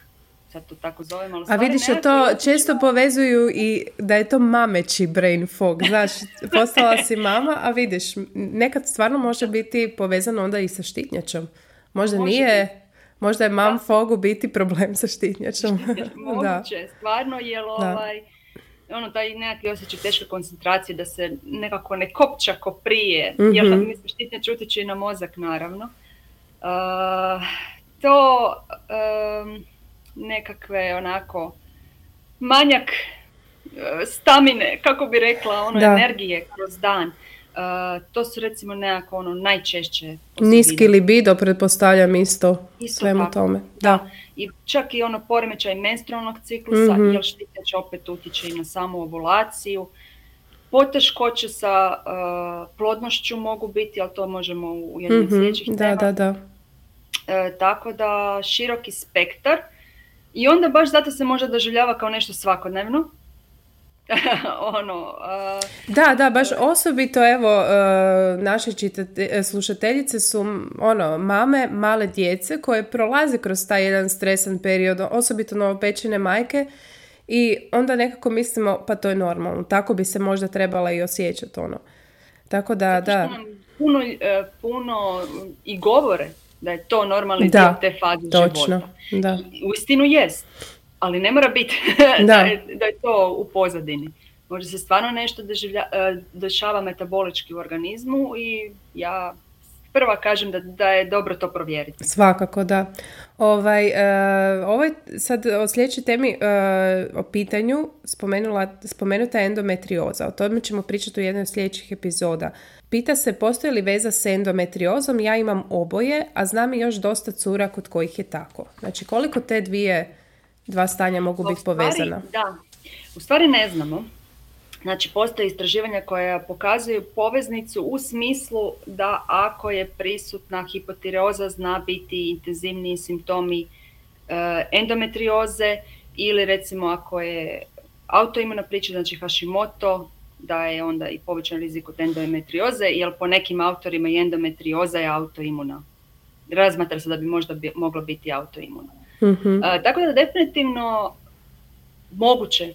Sad to tako zovem, ali A vidiš, to često povezuju i da je to mameći brain fog. Znaš, postala si mama, a vidiš, nekad stvarno može biti povezano onda i sa štitnjačom. Možda nije... Možda je mam fogu biti problem sa štitnjačom. Moguće, stvarno, jer ovaj, ono taj nekakvi osjećaj teške koncentracije da se nekako ne kopča ko prije, mm-hmm. jer utječe i na mozak naravno. Uh, to um, nekakve onako manjak uh, stamine, kako bi rekla, ono energije kroz dan. Uh, to su recimo nekako ono najčešće Niski libido pretpostavljam isto, isto svemu tome. Da. I čak i ono poremećaj menstrualnog ciklusa, mm-hmm. jer štiteć opet utječe i na samu ovulaciju. Poteškoće sa uh, plodnošću mogu biti, ali to možemo u jednom mm sljedećih da, Da, da. Uh, tako da široki spektar. I onda baš zato se možda doživljava kao nešto svakodnevno, ono, Da, da, baš osobito evo uh, naše čitate, slušateljice su ono, mame male djece koje prolaze kroz taj jedan stresan period, osobito novopečene majke i onda nekako mislimo pa to je normalno, tako bi se možda trebala i osjećati ono. Tako da, da. Puno, e, puno i govore da je to normalni dio te faze točno, života. Da. U istinu jest ali ne mora biti da. da, je, da je to u pozadini. Možda se stvarno nešto doživlja, e, dešava metabolički u organizmu i ja prva kažem da, da je dobro to provjeriti. Svakako, da. Ovaj, uh, ovaj sad o sljedećoj temi uh, o pitanju spomenula, spomenuta je endometrioza. O tome ćemo pričati u jednoj od sljedećih epizoda. Pita se postoji li veza s endometriozom, ja imam oboje, a znam i još dosta cura kod kojih je tako. Znači koliko te dvije dva stanja mogu biti povezana? Da, u stvari ne znamo. Znači, postoje istraživanja koja pokazuju poveznicu u smislu da ako je prisutna hipotireoza zna biti intenzivniji simptomi e, endometrioze ili recimo ako je autoimuna priča, znači Hashimoto, da je onda i povećan rizik od endometrioze, jer po nekim autorima i endometrioza je autoimuna. Razmatra se da bi možda bi, moglo biti autoimuna. Mm tako da definitivno moguće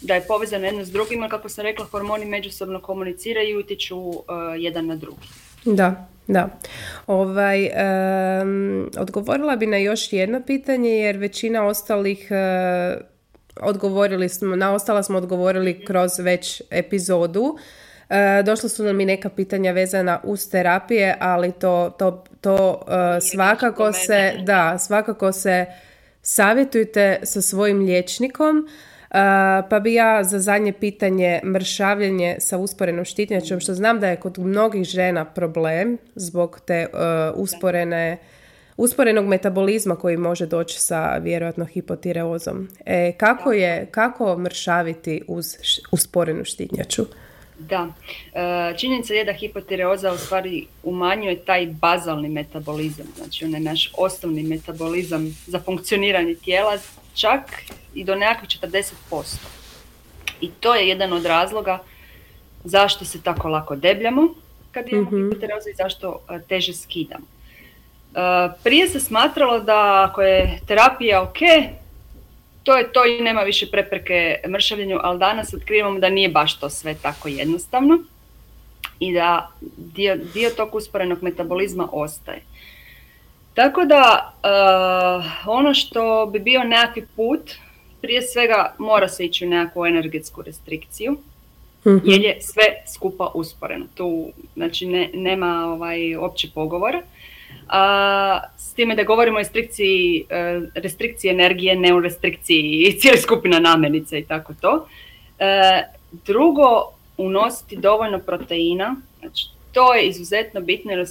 da je povezano jedno s drugim, kako sam rekla, hormoni međusobno komuniciraju i utječu uh, jedan na drugi. Da, da. Ovaj, odgovorila bi na još jedno pitanje jer većina ostalih uh, odgovorili smo, na ostala smo odgovorili kroz već epizodu. Uh, došla su nam i neka pitanja vezana uz terapije, ali to, to, to svakako se, da, svakako se savjetujte sa svojim liječnikom pa bi ja za zadnje pitanje mršavljenje sa usporenom štitnjačom, što znam da je kod mnogih žena problem zbog te usporene usporenog metabolizma koji može doći sa vjerojatno hipotireozom. E, kako je, kako mršaviti uz usporenu štitnjaču? Da, e, činjenica je da hipotireoza u stvari umanjuje taj bazalni metabolizam, znači onaj naš osnovni metabolizam za funkcioniranje tijela, čak i do nekakvih 40%. I to je jedan od razloga zašto se tako lako debljamo kad imamo mm i zašto e, teže skidamo. E, prije se smatralo da ako je terapija ok, to je to i nema više prepreke mršavljenju, ali danas otkrivamo da nije baš to sve tako jednostavno i da dio, dio tog usporenog metabolizma ostaje. Tako da uh, ono što bi bio nekakvi put, prije svega mora se ići u nekakvu energetsku restrikciju, mm jer je sve skupa usporeno. Tu znači ne, nema ovaj, opće pogovora. A, s time da govorimo o restrikciji, e, restrikciji energije, ne u restrikciji cijeli skupina namirnica i tako to. E, drugo, unositi dovoljno proteina. Znači, to je izuzetno bitno jer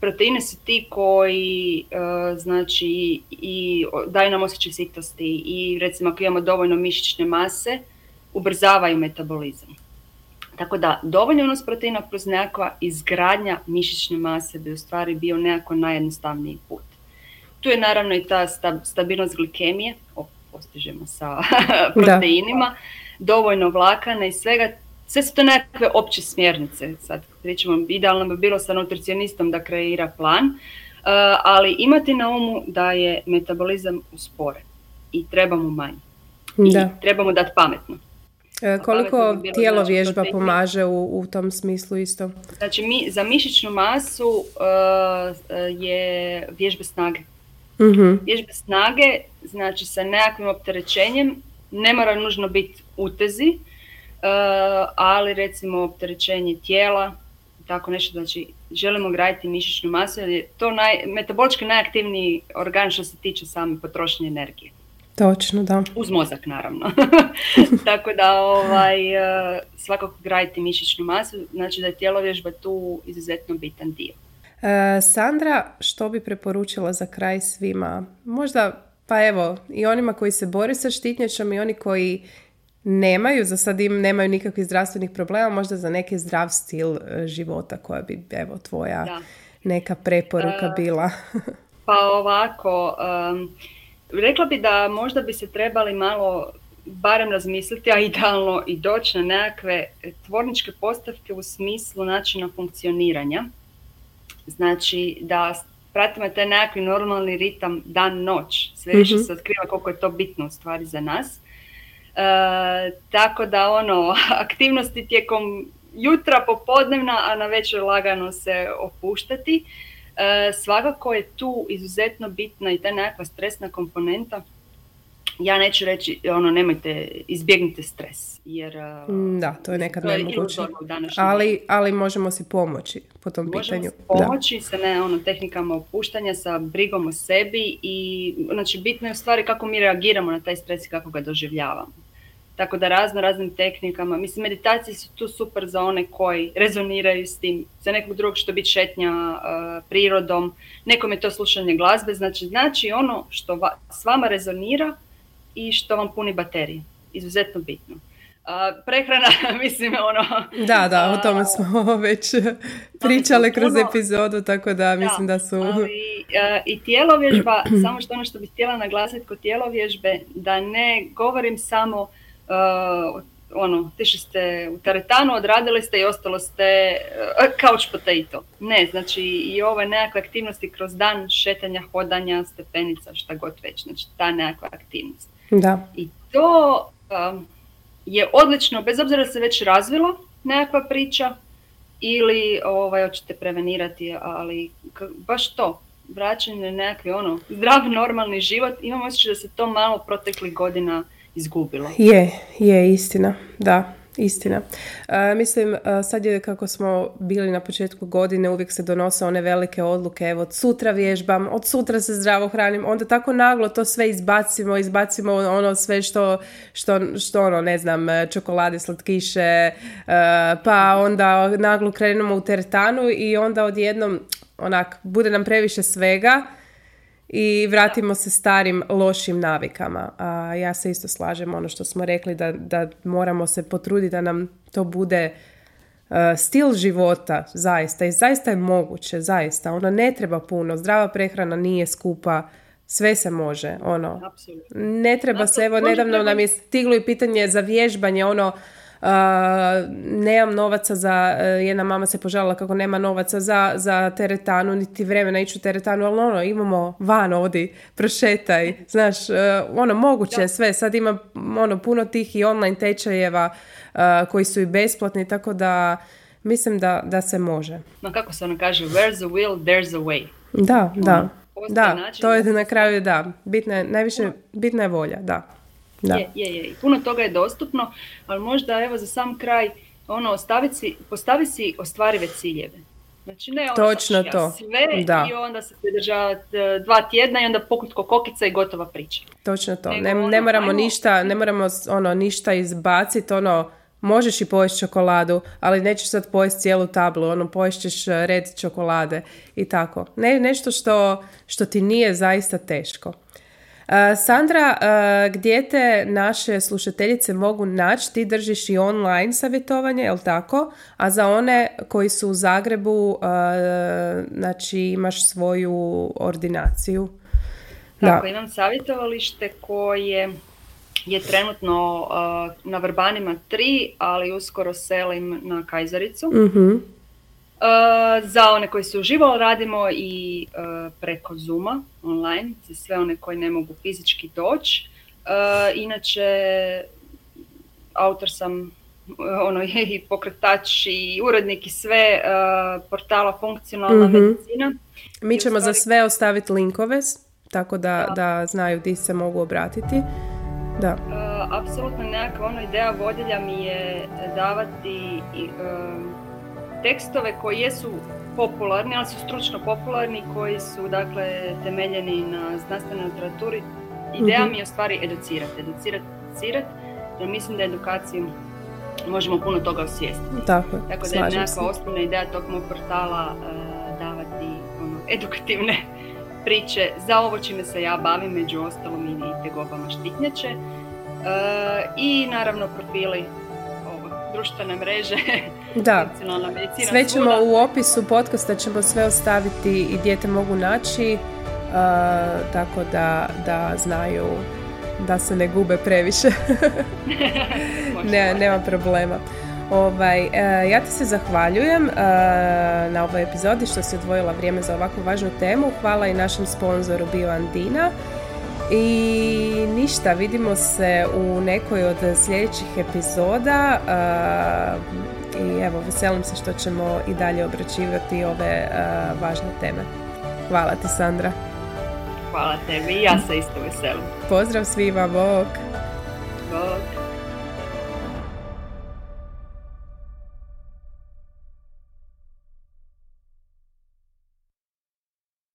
proteine su ti koji e, znači i daju nam osjećaj sitosti i recimo ako imamo dovoljno mišićne mase ubrzavaju metabolizam. Tako da dovoljno unos proteina kroz nekakva izgradnja mišićne mase bi u stvari bio nekako najjednostavniji put. Tu je naravno i ta stabilnost glikemije, postižemo sa proteinima, dovoljno vlakana i svega sve su to nekakve opće smjernice. Sad pričamo, idealno bi bilo sa nutricionistom da kreira plan, uh, ali imati na umu da je metabolizam usporen i trebamo manje. Da. I trebamo dati pametno. E, koliko tijelo znači, vježba pomaže u, u tom smislu isto? Znači mi, za mišićnu masu uh, je vježbe snage. uh Vježbe snage, znači sa nekakvim opterećenjem, ne mora nužno biti utezi, Eh, ali recimo opterećenje tijela, tako nešto, znači želimo graditi mišićnu masu jer je to naj, metabolički najaktivniji organ što se tiče same potrošnje energije. Točno, da. Uz mozak, naravno. Tako da ovaj, eh, svakako graditi mišićnu masu, znači da je tijelo vježba tu izuzetno bitan dio. E, Sandra, što bi preporučila za kraj svima? Možda, pa evo, i onima koji se bore sa štitnjačom i oni koji nemaju, za sad im nemaju nikakvih zdravstvenih problema, možda za neki zdrav stil e, života koja bi, evo, tvoja neka preporuka e, bila. pa ovako, rekla bi da možda bi se trebali malo barem razmisliti, a idealno i doći na nekakve tvorničke postavke u smislu načina funkcioniranja. Znači da pratimo taj nekakvi normalni ritam dan-noć. Sve više mm se otkriva koliko je to bitno u stvari za nas. E, tako da ono, aktivnosti tijekom jutra popodnevna, a na večer lagano se opuštati. E, svakako je tu izuzetno bitna i ta nekakva stresna komponenta. Ja neću reći, ono, nemojte, izbjegnite stres, jer... E, mm, da, to je nekad nemoguće. Ali, ali možemo si pomoći po tom možemo pitanju. Možemo pomoći sa ne, ono, tehnikama opuštanja, sa brigom o sebi i, znači, bitno je u stvari kako mi reagiramo na taj stres i kako ga doživljavamo. Tako da razno raznim tehnikama, mislim meditacije su tu super za one koji rezoniraju s tim, za nekog drugog što biti šetnja uh, prirodom, nekom je to slušanje glazbe, znači znači ono što va, s vama rezonira i što vam puni baterije, izuzetno bitno. Uh, prehrana, mislim, ono... Da, da, o tome smo već pričale kroz epizodu, tako da mislim da su... Ali, uh, I tjelovježba, samo što ono što bih htjela naglasiti kod tjelovježbe, da ne govorim samo ono, tišli ste u teretanu, odradili ste i ostalo ste uh, couch potato. Ne, znači i ove nekakve aktivnosti kroz dan, šetanja, hodanja, stepenica, šta god već, znači ta nekakva aktivnost. Da. I to um, je odlično, bez obzira da se već razvilo nekakva priča ili ovaj, hoćete prevenirati, ali baš to, vraćanje nekakvi ono, zdrav, normalni život, imam osjećaj da se to malo proteklih godina izgubilo. Je, je istina, da. Istina. E, mislim, e, sad je kako smo bili na početku godine, uvijek se donose one velike odluke, evo od sutra vježbam, od sutra se zdravo hranim, onda tako naglo to sve izbacimo, izbacimo ono sve što, što, što ono, ne znam, čokolade, slatkiše, e, pa onda naglo krenemo u teretanu i onda odjednom onak, bude nam previše svega i vratimo se starim lošim navikama. A ja se isto slažem ono što smo rekli da, da moramo se potruditi da nam to bude uh, stil života zaista i zaista je moguće, zaista. Ono ne treba puno, zdrava prehrana nije skupa, sve se može, ono. Ne treba se, evo nedavno nam je stiglo i pitanje za vježbanje, ono Uh, nemam novaca za, uh, jedna mama se požalila kako nema novaca za, za teretanu, niti vremena ići u teretanu, ali ono, imamo van ovdje, prošetaj, znaš, uh, ono, moguće sve, sad ima ono, puno tih i online tečajeva koji su i besplatni, tako da mislim da, da se može. No kako se ono kaže, where's the will, there's a way. Da, da, ono, da, to je na kraju, da, bitna je, najviše, bitna je volja, da. Da. Je, je, je. Puno toga je dostupno, ali možda evo za sam kraj ono, si, postavi si ostvarive ciljeve. Znači ne ono Točno to. sve da. i onda se pridržavati e, dva tjedna i onda pokut kokica i gotova priča. Točno to. ne, ono, ne moramo ništa, ne moramo ono ništa izbaciti, ono možeš i pojesti čokoladu, ali nećeš sad pojesti cijelu tablu, ono poješćeš e, red čokolade i tako. Ne, nešto što, što ti nije zaista teško. Sandra, gdje te naše slušateljice mogu naći? Ti držiš i online savjetovanje, jel tako? A za one koji su u Zagrebu, znači imaš svoju ordinaciju. Tako, imam savjetovalište koje je trenutno na Vrbanima 3, ali uskoro selim na Kajzaricu. uh Uh, za one koji su uživo radimo i uh, preko Zuma online, za sve one koji ne mogu fizički doći. Uh, inače, autor sam ono, i pokretač i urednik i sve portala Funkcionalna mm medicina. Mi ćemo za sve ostaviti linkove, tako da, da. znaju di se mogu obratiti. Da. apsolutno nekakva ono ideja vodilja mi je davati i, tekstove koji jesu popularni, ali su stručno popularni, koji su dakle temeljeni na znanstvenoj literaturi. Ideja mhm. mi je u stvari educirati, educirati, educirati, jer mislim da edukaciju možemo puno toga osvijestiti. Tako, Tako da je nekakva osnovna ideja tog mog portala uh, davati ono, edukativne priče za ovo čime se ja bavim, među ostalom i tegobama štitnjače. Uh, I naravno profili društvene mreže, da. Sve ćemo u opisu podcasta ćemo sve ostaviti i dijete mogu naći, uh, tako da, da znaju da se ne gube previše. ne, nema problema. Ovaj, uh, ja ti se zahvaljujem uh, na ovoj epizodi što si odvojila vrijeme za ovakvu važnu temu. Hvala i našem sponzoru Bio Andina. I ništa, vidimo se u nekoj od sljedećih epizoda i evo, veselim se što ćemo i dalje obraćivati ove važne teme. Hvala ti Sandra. Hvala tebi, ja se isto veselim. Pozdrav svima, bok!